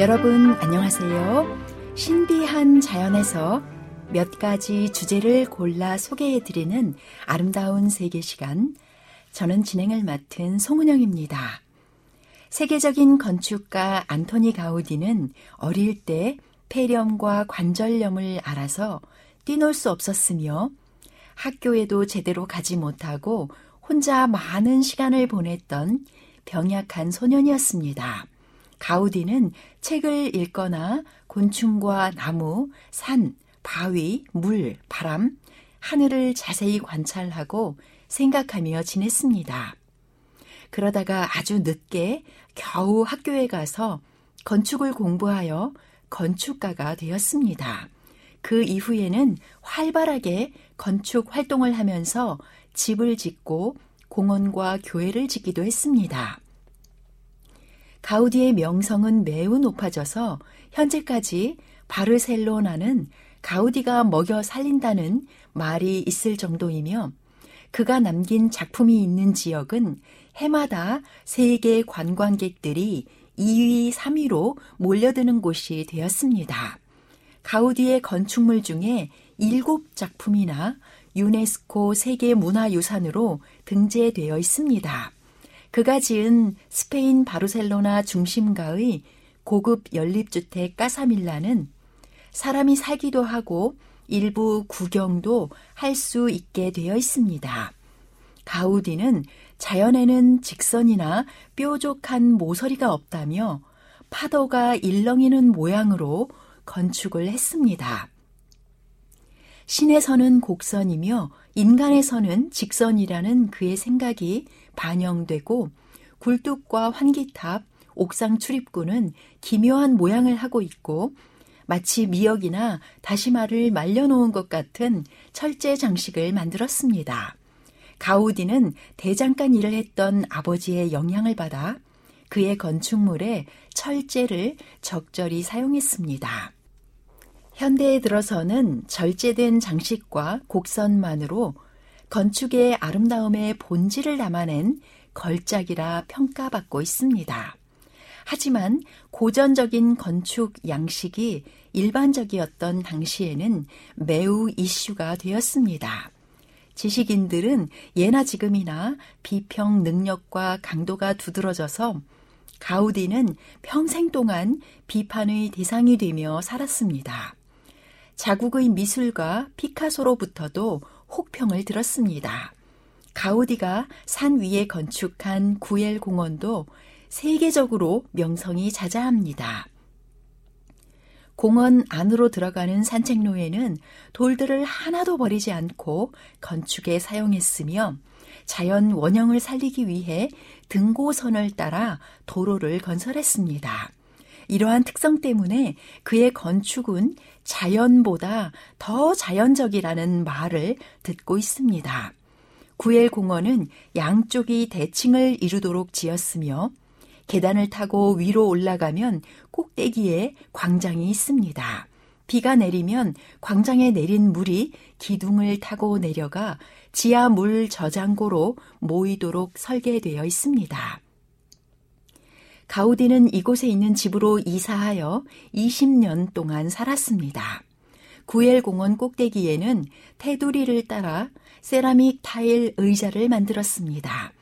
여러분 안녕하세요. 신비한 자연에서 몇 가지 주제를 골라 소개해 드리는 아름다운 세계 시간. 저는 진행을 맡은 송은영입니다. 세계적인 건축가 안토니 가우디는 어릴 때 폐렴과 관절염을 알아서 뛰놀 수 없었으며 학교에도 제대로 가지 못하고 혼자 많은 시간을 보냈던 병약한 소년이었습니다. 가우디는 책을 읽거나 곤충과 나무, 산, 바위, 물, 바람, 하늘을 자세히 관찰하고 생각하며 지냈습니다. 그러다가 아주 늦게 겨우 학교에 가서 건축을 공부하여 건축가가 되었습니다. 그 이후에는 활발하게 건축 활동을 하면서 집을 짓고 공원과 교회를 짓기도 했습니다. 가우디의 명성은 매우 높아져서 현재까지 바르셀로나는 가우디가 먹여 살린다는 말이 있을 정도이며 그가 남긴 작품이 있는 지역은 해마다 세계 관광객들이 2위, 3위로 몰려드는 곳이 되었습니다. 가우디의 건축물 중에 7작품이나 유네스코 세계문화유산으로 등재되어 있습니다. 그가 지은 스페인 바르셀로나 중심가의 고급 연립주택 까사밀라는 사람이 살기도 하고 일부 구경도 할 수 있게 되어 있습니다. 가우디는 자연에는 직선이나 뾰족한 모서리가 없다며 파도가 일렁이는 모양으로 건축을 했습니다. 신에서는 곡선이며 인간에서는 직선이라는 그의 생각이 반영되고 굴뚝과 환기탑, 옥상 출입구는 기묘한 모양을 하고 있고 마치 미역이나 다시마를 말려놓은 것 같은 철제 장식을 만들었습니다. 가우디는 대장간 일을 했던 아버지의 영향을 받아 그의 건축물에 철제를 적절히 사용했습니다. 현대에 들어서는 절제된 장식과 곡선만으로 건축의 아름다움의 본질을 담아낸 걸작이라 평가받고 있습니다. 하지만 고전적인 건축 양식이 일반적이었던 당시에는 매우 이슈가 되었습니다. 지식인들은 예나 지금이나 비평 능력과 강도가 두드러져서 가우디는 평생 동안 비판의 대상이 되며 살았습니다. 자국의 미술가 피카소로부터도 혹평을 들었습니다. 가우디가 산 위에 건축한 구엘 공원도 세계적으로 명성이 자자합니다. 공원 안으로 들어가는 산책로에는 돌들을 하나도 버리지 않고 건축에 사용했으며 자연 원형을 살리기 위해 등고선을 따라 도로를 건설했습니다. 이러한 특성 때문에 그의 건축은 자연보다 더 자연적이라는 말을 듣고 있습니다. 구엘 공원은 양쪽이 대칭을 이루도록 지었으며 계단을 타고 위로 올라가면 꼭대기에 광장이 있습니다. 비가 내리면 광장에 내린 물이 기둥을 타고 내려가 지하 물 저장고로 모이도록 설계되어 있습니다. 가우디는 이곳에 있는 집으로 이사하여 20년 동안 살았습니다. 구엘 공원 꼭대기에는 테두리를 따라 세라믹 타일 의자를 만들었습니다.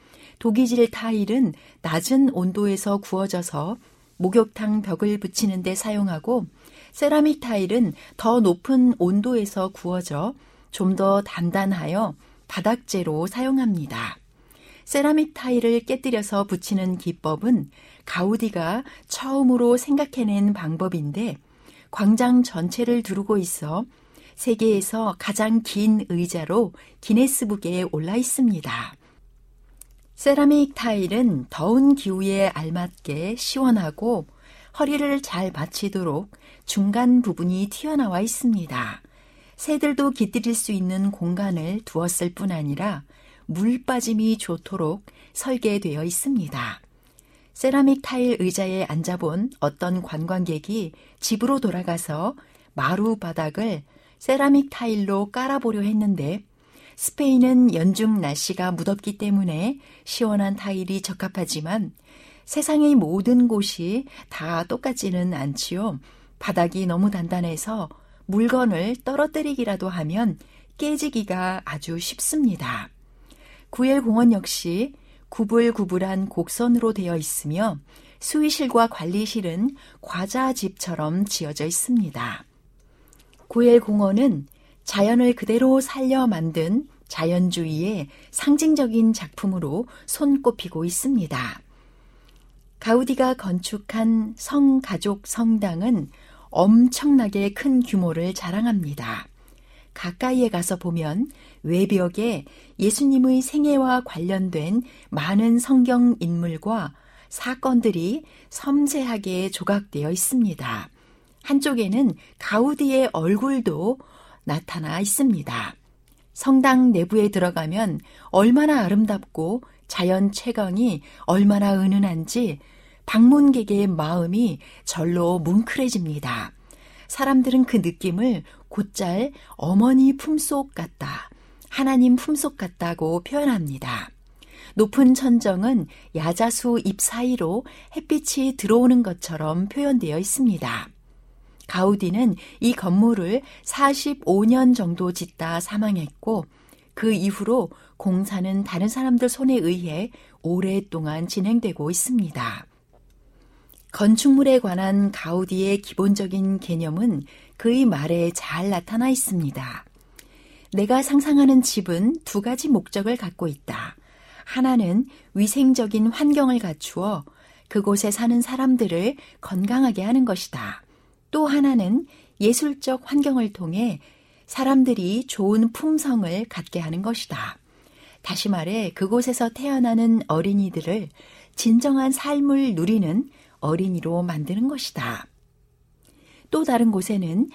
독이질 타일은 낮은 온도에서 구워져서 목욕탕 벽을 붙이는 데 사용하고 세라믹 타일은 더 높은 온도에서 구워져 좀 더 단단하여 바닥재로 사용합니다. 세라믹 타일을 깨뜨려서 붙이는 기법은 가우디가 처음으로 생각해낸 방법인데 광장 전체를 두르고 있어 세계에서 가장 긴 의자로 기네스북에 올라 있습니다. 세라믹 타일은 더운 기후에 알맞게 시원하고 허리를 잘 받치도록 중간 부분이 튀어나와 있습니다. 새들도 깃들일 수 있는 공간을 두었을 뿐 아니라 물 빠짐이 좋도록 설계되어 있습니다. 세라믹 타일 의자에 앉아본 어떤 관광객이 집으로 돌아가서 마루 바닥을 세라믹 타일로 깔아보려 했는데 스페인은 연중 날씨가 무덥기 때문에 시원한 타일이 적합하지만 세상의 모든 곳이 다 똑같지는 않지요. 바닥이 너무 단단해서 물건을 떨어뜨리기라도 하면 깨지기가 아주 쉽습니다. 구엘 공원 역시 구불구불한 곡선으로 되어 있으며 수의실과 관리실은 과자집처럼 지어져 있습니다. 구엘 공원은 자연을 그대로 살려 만든 자연주의의 상징적인 작품으로 손꼽히고 있습니다. 가우디가 건축한 성가족 성당은 엄청나게 큰 규모를 자랑합니다. 가까이에 가서 보면 외벽에 예수님의 생애와 관련된 많은 성경 인물과 사건들이 섬세하게 조각되어 있습니다. 한쪽에는 가우디의 얼굴도 나타나 있습니다. 성당 내부에 들어가면 얼마나 아름답고 자연 채광이 얼마나 은은한지 방문객의 마음이 절로 뭉클해집니다. 사람들은 그 느낌을 곧잘 어머니 품속 같다, 하나님 품속 같다고 표현합니다. 높은 천정은 야자수 잎 사이로 햇빛이 들어오는 것처럼 표현되어 있습니다. 가우디는 이 건물을 45년 정도 짓다 사망했고 그 이후로 공사는 다른 사람들 손에 의해 오랫동안 진행되고 있습니다. 건축물에 관한 가우디의 기본적인 개념은 그의 말에 잘 나타나 있습니다. 내가 상상하는 집은 두 가지 목적을 갖고 있다. 하나는 위생적인 환경을 갖추어 그곳에 사는 사람들을 건강하게 하는 것이다. 또 하나는 예술적 환경을 통해 사람들이 좋은 품성을 갖게 하는 것이다. 다시 말해 그곳에서 태어나는 어린이들을 진정한 삶을 누리는 어린이로 만드는 것이다. 또 다른 곳에는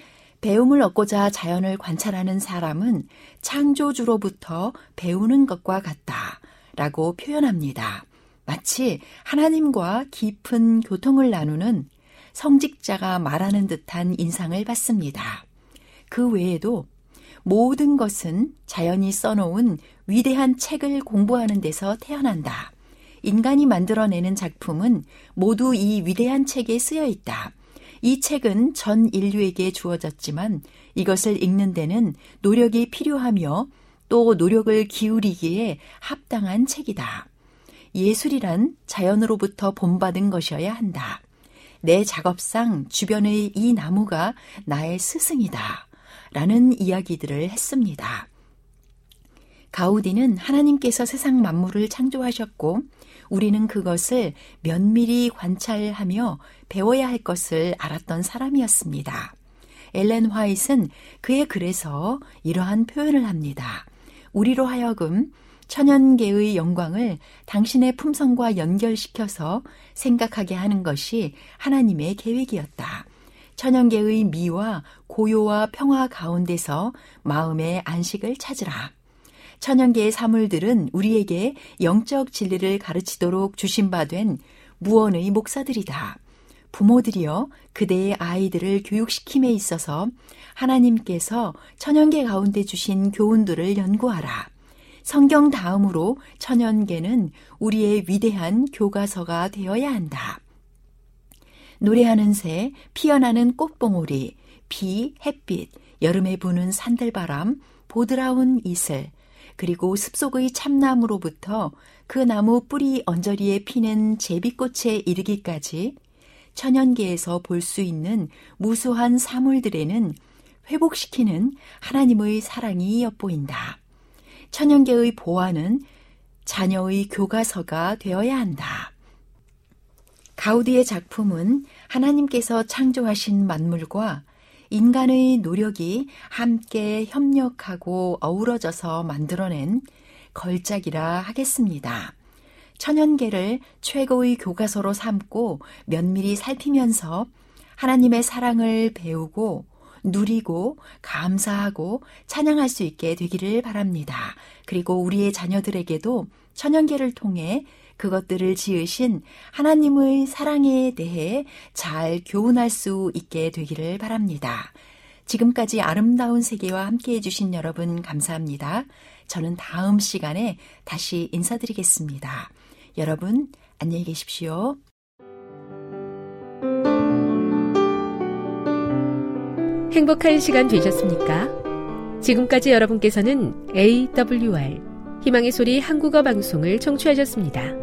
배움을 얻고자 자연을 관찰하는 사람은 창조주로부터 배우는 것과 같다. 라고 표현합니다. 마치 하나님과 깊은 교통을 나누는 성직자가 말하는 듯한 인상을 받습니다. 그 외에도 모든 것은 자연이 써놓은 위대한 책을 공부하는 데서 태어난다. 인간이 만들어내는 작품은 모두 이 위대한 책에 쓰여 있다. 이 책은 전 인류에게 주어졌지만 이것을 읽는 데는 노력이 필요하며 또 노력을 기울이기에 합당한 책이다. 예술이란 자연으로부터 본받은 것이어야 한다. 내 작업상 주변의 이 나무가 나의 스승이다. 라는 이야기들을 했습니다. 가우디는 하나님께서 세상 만물을 창조하셨고 우리는 그것을 면밀히 관찰하며 배워야 할 것을 알았던 사람이었습니다. 엘렌 화이트는 그의 글에서 이러한 표현을 합니다. 우리로 하여금 천연계의 영광을 당신의 품성과 연결시켜서 생각하게 하는 것이 하나님의 계획이었다. 천연계의 미와 고요와 평화 가운데서 마음의 안식을 찾으라. 천연계의 사물들은 우리에게 영적 진리를 가르치도록 주신바된 무언의 목사들이다. 부모들이여 그대의 아이들을 교육시킴에 있어서 하나님께서 천연계 가운데 주신 교훈들을 연구하라. 성경 다음으로 천연계는 우리의 위대한 교과서가 되어야 한다. 노래하는 새, 피어나는 꽃봉오리, 비, 햇빛, 여름에 부는 산들바람, 보드라운 이슬, 그리고 습속의 참나무로부터 그 나무 뿌리 언저리에 피는 제비꽃에 이르기까지 천연계에서 볼 수 있는 무수한 사물들에는 회복시키는 하나님의 사랑이 엿보인다. 천연계의 보화는 자녀의 교과서가 되어야 한다. 가우디의 작품은 하나님께서 창조하신 만물과 인간의 노력이 함께 협력하고 어우러져서 만들어낸 걸작이라 하겠습니다. 천연계를 최고의 교과서로 삼고 면밀히 살피면서 하나님의 사랑을 배우고 누리고 감사하고 찬양할 수 있게 되기를 바랍니다. 그리고 우리의 자녀들에게도 천연계를 통해 그것들을 지으신 하나님의 사랑에 대해 잘 교훈할 수 있게 되기를 바랍니다. 지금까지 아름다운 세계와 함께 해주신 여러분 감사합니다. 저는 다음 시간에 다시 인사드리겠습니다. 여러분, 안녕히 계십시오. 행복한 시간 되셨습니까? 지금까지 여러분께서는 AWR 희망의 소리 한국어 방송을 청취하셨습니다.